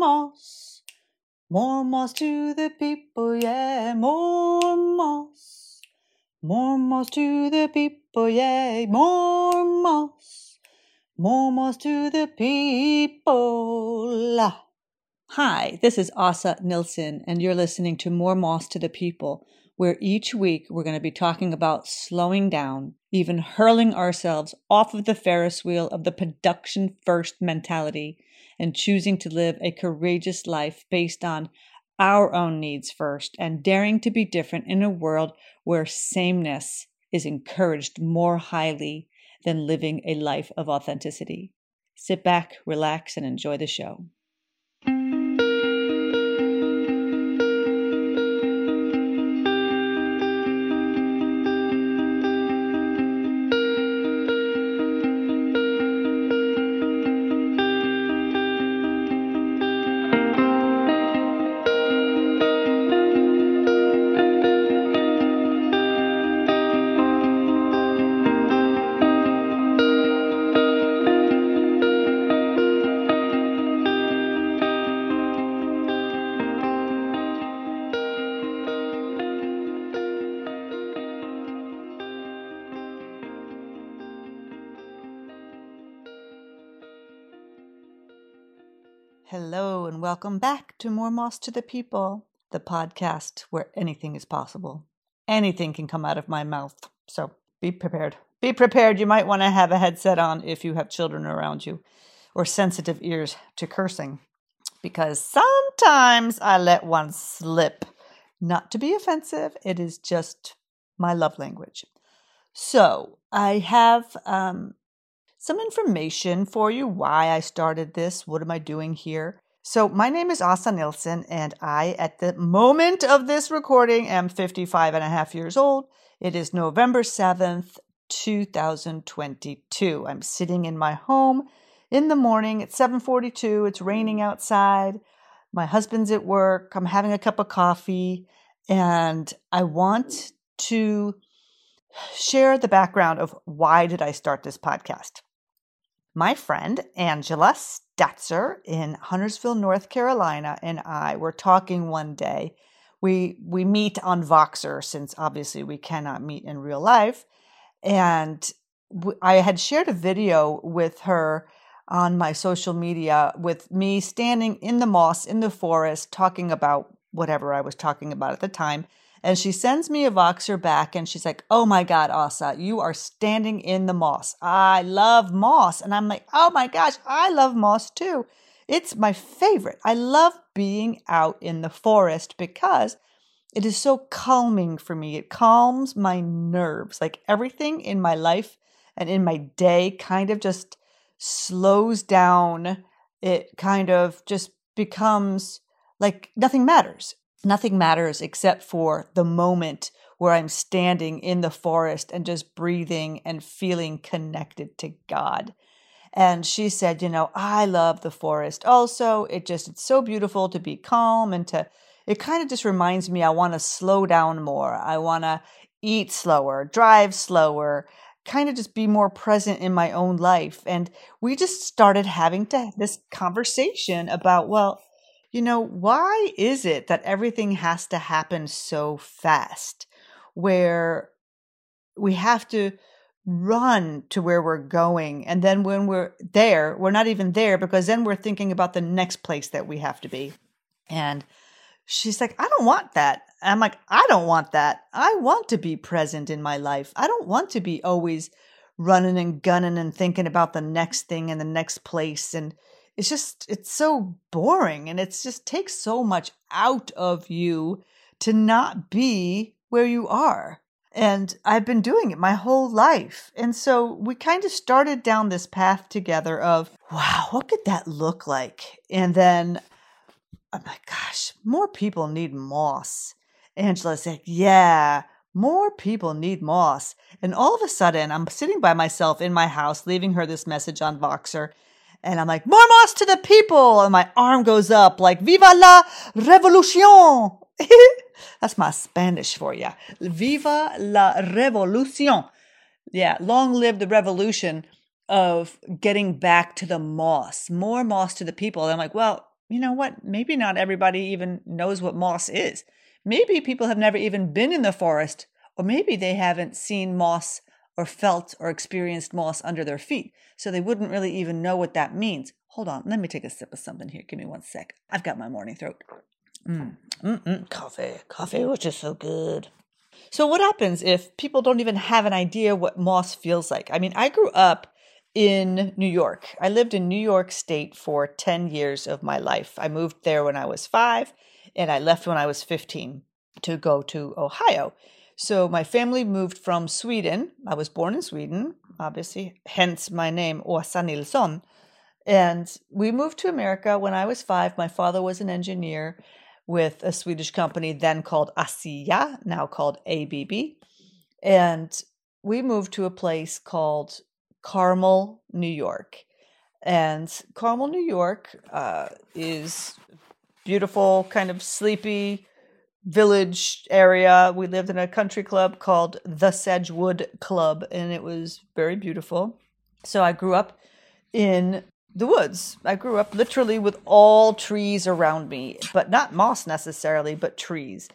moss. More moss to the people, yeah, more moss. More moss to the people, yeah, more moss. More moss to the people. Hi, this is Asa Nilsson, and you're listening to More Moss to the People, where each week we're going to be talking about slowing down, even hurling ourselves off of the Ferris wheel of the production first mentality and choosing to live a courageous life based on our own needs first and daring to be different in a world where sameness is encouraged more highly than living a life of authenticity. Sit back, relax, and enjoy the show. Welcome back to More Moss to the People, the podcast where anything is possible. Anything can come out of my mouth. So be prepared. Be prepared. You might want to have a headset on if you have children around you or sensitive ears to cursing, because sometimes I let one slip. Not to be offensive, it is just my love language. So I have um, some information for you why I started this. What am I doing here? So, my name is Asa Nilsson, and I, at the moment of this recording, am 55 and a half years old. It is November 7th, 2022. I'm sitting in my home in the morning at 7:42. It's raining outside. My husband's at work. I'm having a cup of coffee, and I want to share the background of why did I start this podcast. My friend Angela Statzer in Huntersville, North Carolina, and I were talking one day. We we meet on Voxer since obviously we cannot meet in real life, and I had shared a video with her on my social media with me standing in the moss in the forest talking about whatever I was talking about at the time. And she sends me a Voxer back and she's like, Oh my God, Asa, you are standing in the moss. I love moss. And I'm like, Oh my gosh, I love moss too. It's my favorite. I love being out in the forest because it is so calming for me. It calms my nerves. Like everything in my life and in my day kind of just slows down. It kind of just becomes like nothing matters. Nothing matters except for the moment where I'm standing in the forest and just breathing and feeling connected to God. And she said, You know, I love the forest also. It just, it's so beautiful to be calm and to, it kind of just reminds me I want to slow down more. I want to eat slower, drive slower, kind of just be more present in my own life. And we just started having to this conversation about, well, you know, why is it that everything has to happen so fast where we have to run to where we're going? And then when we're there, we're not even there because then we're thinking about the next place that we have to be. And she's like, I don't want that. And I'm like, I don't want that. I want to be present in my life. I don't want to be always running and gunning and thinking about the next thing and the next place. And it's just it's so boring and it's just takes so much out of you to not be where you are and I've been doing it my whole life. And so we kind of started down this path together of, wow, what could that look like? And then oh I'm like, gosh, more people need moss. Angela said, yeah, more people need moss. And all of a sudden, I'm sitting by myself in my house, leaving her this message on Voxer. And I'm like, more moss to the people. And my arm goes up like, Viva la revolution. That's my Spanish for you. Viva la revolución. Yeah, long live the revolution of getting back to the moss, more moss to the people. And I'm like, well, you know what? Maybe not everybody even knows what moss is. Maybe people have never even been in the forest, or maybe they haven't seen moss or felt or experienced moss under their feet, so they wouldn't really even know what that means. Hold on, let me take a sip of something here. Give me one sec. I've got my morning throat. Mm, mm-mm, coffee, coffee, which is so good. So, what happens if people don't even have an idea what moss feels like? I mean, I grew up in New York. I lived in New York State for 10 years of my life. I moved there when I was five, and I left when I was 15 to go to Ohio. So, my family moved from Sweden. I was born in Sweden, obviously, hence my name, Åsa Nilsson. And we moved to America when I was five. My father was an engineer with a Swedish company then called ASEA, now called ABB. And we moved to a place called Carmel, New York. And Carmel, New York uh, is beautiful, kind of sleepy village area. We lived in a country club called the Sedgewood Club, and it was very beautiful. So I grew up in the woods. I grew up literally with all trees around me, but not moss necessarily, but trees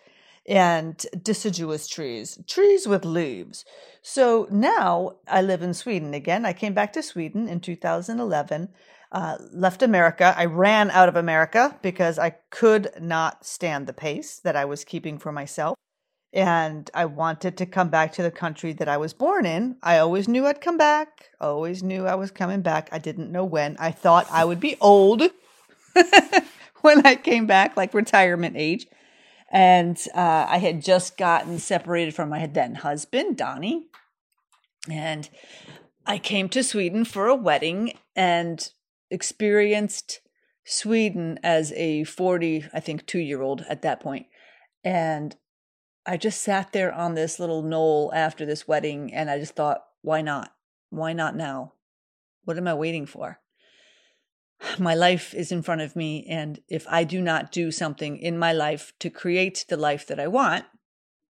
and deciduous trees, trees with leaves. So now I live in Sweden again. I came back to Sweden in 2011, uh, left America. I ran out of America because I could not stand the pace that I was keeping for myself. And I wanted to come back to the country that I was born in. I always knew I'd come back, always knew I was coming back. I didn't know when. I thought I would be old when I came back, like retirement age. And uh, I had just gotten separated from my then husband, Donnie. And I came to Sweden for a wedding and experienced Sweden as a 40, I think, two year old at that point. And I just sat there on this little knoll after this wedding and I just thought, why not? Why not now? What am I waiting for? My life is in front of me. And if I do not do something in my life to create the life that I want,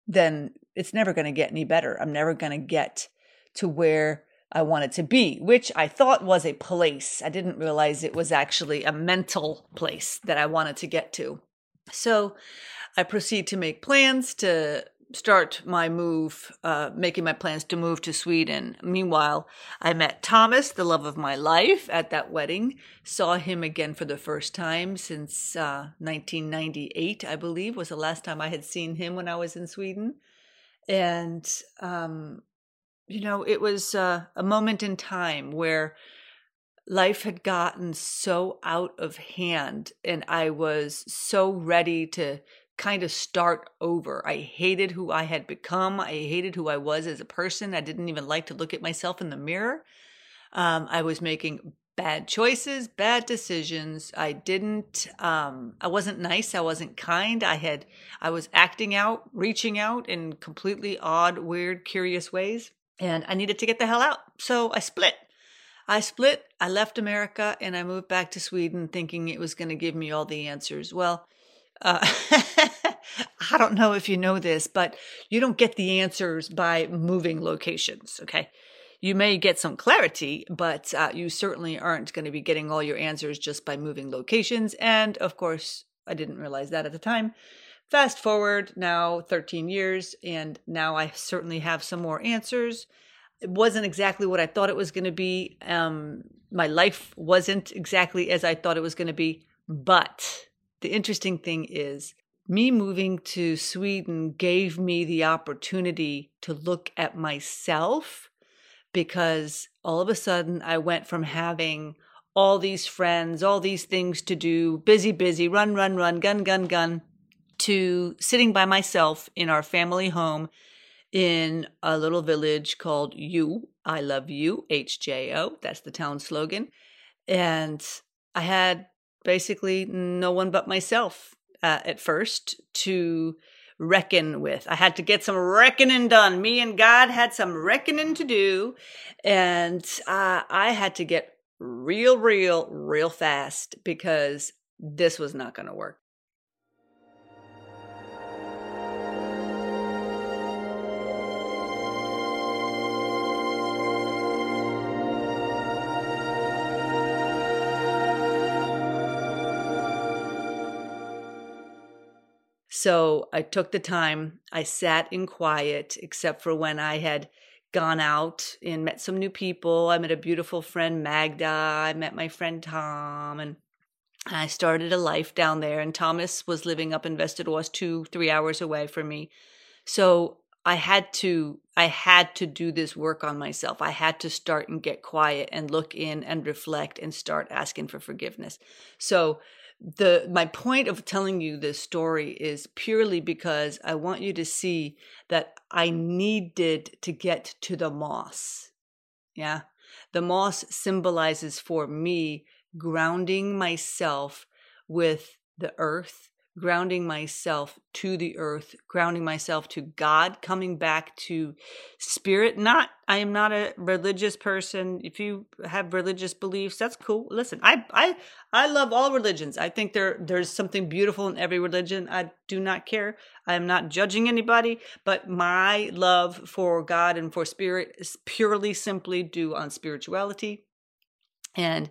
then it's never going to get any better. I'm never going to get to where I wanted to be, which I thought was a place. I didn't realize it was actually a mental place that I wanted to get to. So I proceed to make plans to start my move, uh, making my plans to move to Sweden. Meanwhile, I met Thomas, the love of my life, at that wedding. Saw him again for the first time since uh, 1998, I believe, was the last time I had seen him when I was in Sweden. And, um, you know, it was uh, a moment in time where life had gotten so out of hand and I was so ready to kind of start over. I hated who I had become. I hated who I was as a person. I didn't even like to look at myself in the mirror. Um, I was making bad choices, bad decisions. I didn't, um, I wasn't nice. I wasn't kind. I had, I was acting out, reaching out in completely odd, weird, curious ways. And I needed to get the hell out. So I split. I split. I left America and I moved back to Sweden thinking it was going to give me all the answers. Well, uh, I don't know if you know this, but you don't get the answers by moving locations. Okay. You may get some clarity, but uh, you certainly aren't going to be getting all your answers just by moving locations. And of course, I didn't realize that at the time. Fast forward now 13 years, and now I certainly have some more answers. It wasn't exactly what I thought it was going to be. Um, my life wasn't exactly as I thought it was going to be, but the interesting thing is, me moving to Sweden gave me the opportunity to look at myself because all of a sudden I went from having all these friends, all these things to do, busy, busy, run, run, run, gun, gun, gun, to sitting by myself in our family home in a little village called Hjo. I love you, HJO. That's the town slogan. And I had basically no one but myself uh, at first to reckon with. I had to get some reckoning done. Me and God had some reckoning to do. And uh, I had to get real, real, real fast because this was not going to work. So I took the time, I sat in quiet, except for when I had gone out and met some new people. I met a beautiful friend, Magda. I met my friend Tom, and I started a life down there. And Thomas was living up in Västerås, two, three hours away from me. So I had to I had to do this work on myself. I had to start and get quiet and look in and reflect and start asking for forgiveness. So the my point of telling you this story is purely because I want you to see that I needed to get to the moss. Yeah. The moss symbolizes for me grounding myself with the earth grounding myself to the earth, grounding myself to God, coming back to spirit. Not, I am not a religious person. If you have religious beliefs, that's cool. Listen, I, I, I love all religions. I think there, there's something beautiful in every religion. I do not care. I am not judging anybody, but my love for God and for spirit is purely simply due on spirituality. And,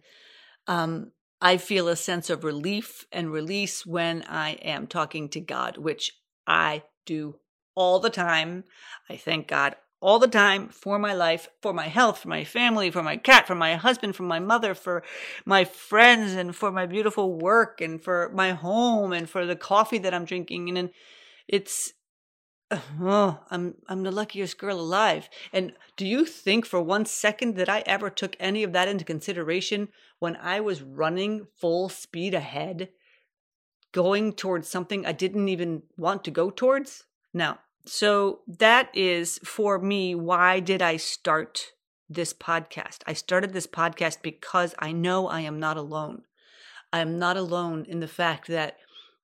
um, I feel a sense of relief and release when I am talking to God, which I do all the time. I thank God all the time for my life, for my health, for my family, for my cat, for my husband, for my mother, for my friends, and for my beautiful work, and for my home, and for the coffee that I'm drinking. And it's oh, I'm I'm the luckiest girl alive. And do you think for one second that I ever took any of that into consideration when I was running full speed ahead, going towards something I didn't even want to go towards? Now, so that is for me why did I start this podcast? I started this podcast because I know I am not alone. I am not alone in the fact that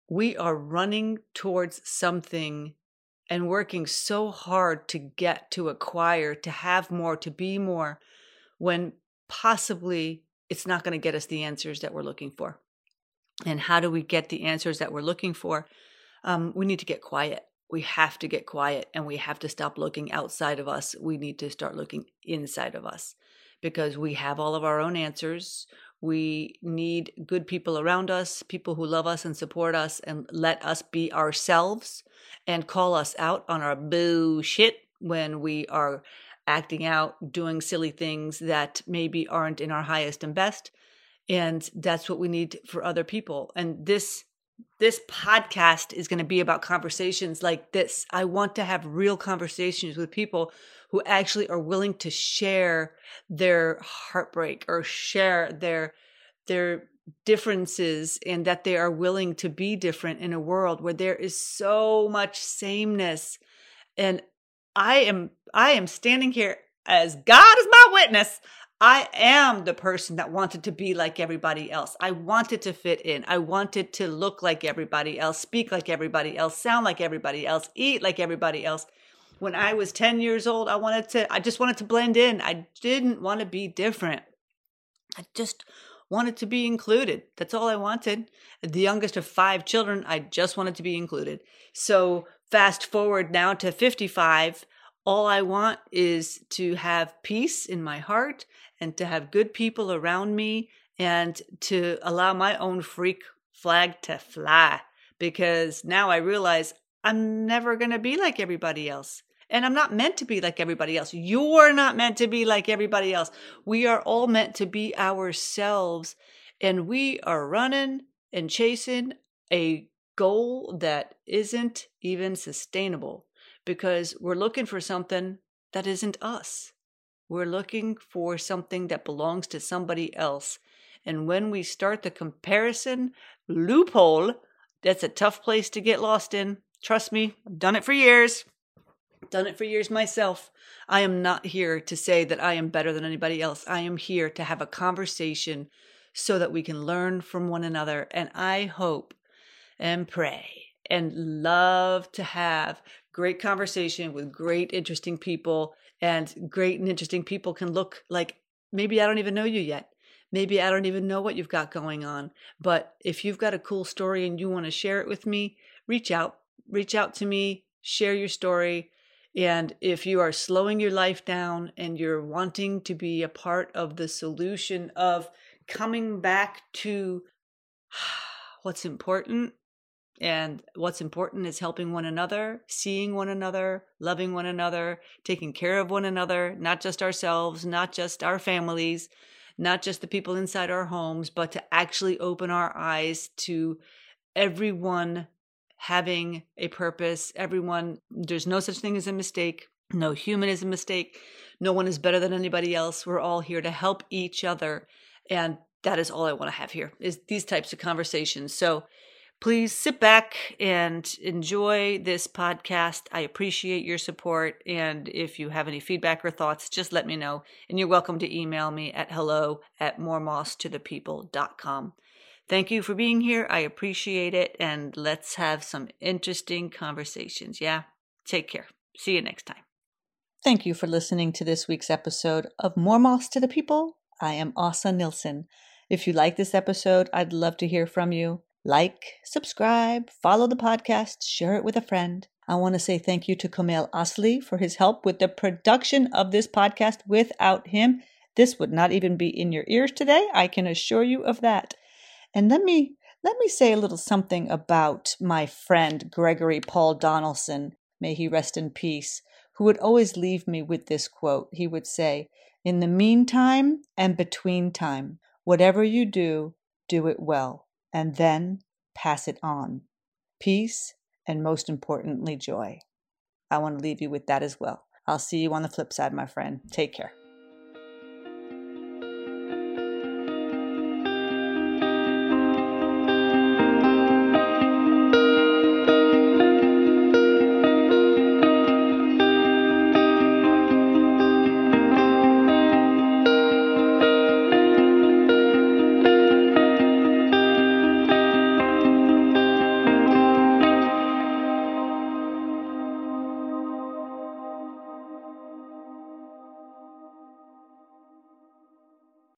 we are running towards something and working so hard to get, to acquire, to have more, to be more, when possibly it's not going to get us the answers that we're looking for. And how do we get the answers that we're looking for? Um, we need to get quiet. We have to get quiet and we have to stop looking outside of us. We need to start looking inside of us because we have all of our own answers. We need good people around us, people who love us and support us and let us be ourselves and call us out on our bullshit when we are acting out, doing silly things that maybe aren't in our highest and best. And that's what we need for other people. And this this podcast is going to be about conversations like this. I want to have real conversations with people who actually are willing to share their heartbreak or share their their differences and that they are willing to be different in a world where there is so much sameness. And i am i am standing here as god is my witness. I am the person that wanted to be like everybody else. I wanted to fit in. I wanted to look like everybody else speak like everybody else sound like everybody else eat like everybody else when i was 10 years old i wanted to i just wanted to blend in i didn't want to be different i just wanted to be included. That's all I wanted. The youngest of five children, I just wanted to be included. So fast forward now to 55. All I want is to have peace in my heart and to have good people around me and to allow my own freak flag to fly because now I realize I'm never going to be like everybody else. And I'm not meant to be like everybody else. You're not meant to be like everybody else. We are all meant to be ourselves. And we are running and chasing a goal that isn't even sustainable because we're looking for something that isn't us. We're looking for something that belongs to somebody else. And when we start the comparison loophole, that's a tough place to get lost in. Trust me, I've done it for years done it for years myself. I am not here to say that I am better than anybody else. I am here to have a conversation so that we can learn from one another. And I hope and pray and love to have great conversation with great, interesting people. And great and interesting people can look like maybe I don't even know you yet. Maybe I don't even know what you've got going on. But if you've got a cool story and you want to share it with me, reach out. Reach out to me, share your story. And if you are slowing your life down and you're wanting to be a part of the solution of coming back to what's important, And what's important is helping one another, seeing one another, loving one another, taking care of one another, not just ourselves, not just our families, not just the people inside our homes, but to actually open our eyes to everyone having a purpose. Everyone, there's no such thing as a mistake. No human is a mistake. No one is better than anybody else. We're all here to help each other. And that is all I want to have here is these types of conversations. So please sit back and enjoy this podcast. I appreciate your support. And if you have any feedback or thoughts, just let me know. And you're welcome to email me at hello at moremoss2thepeople.com. Thank you for being here. I appreciate it. And let's have some interesting conversations. Yeah. Take care. See you next time. Thank you for listening to this week's episode of More Moss to the People. I am Asa Nilsson. If you like this episode, I'd love to hear from you. Like, subscribe, follow the podcast, share it with a friend. I want to say thank you to Kamel Asli for his help with the production of this podcast. Without him, this would not even be in your ears today. I can assure you of that. And let me let me say a little something about my friend Gregory Paul Donaldson. May he rest in peace who would always leave me with this quote. He would say, In the meantime and between time, whatever you do, do it well, and then pass it on. Peace, and most importantly, joy. I want to leave you with that as well. I'll see you on the flip side, my friend. Take care.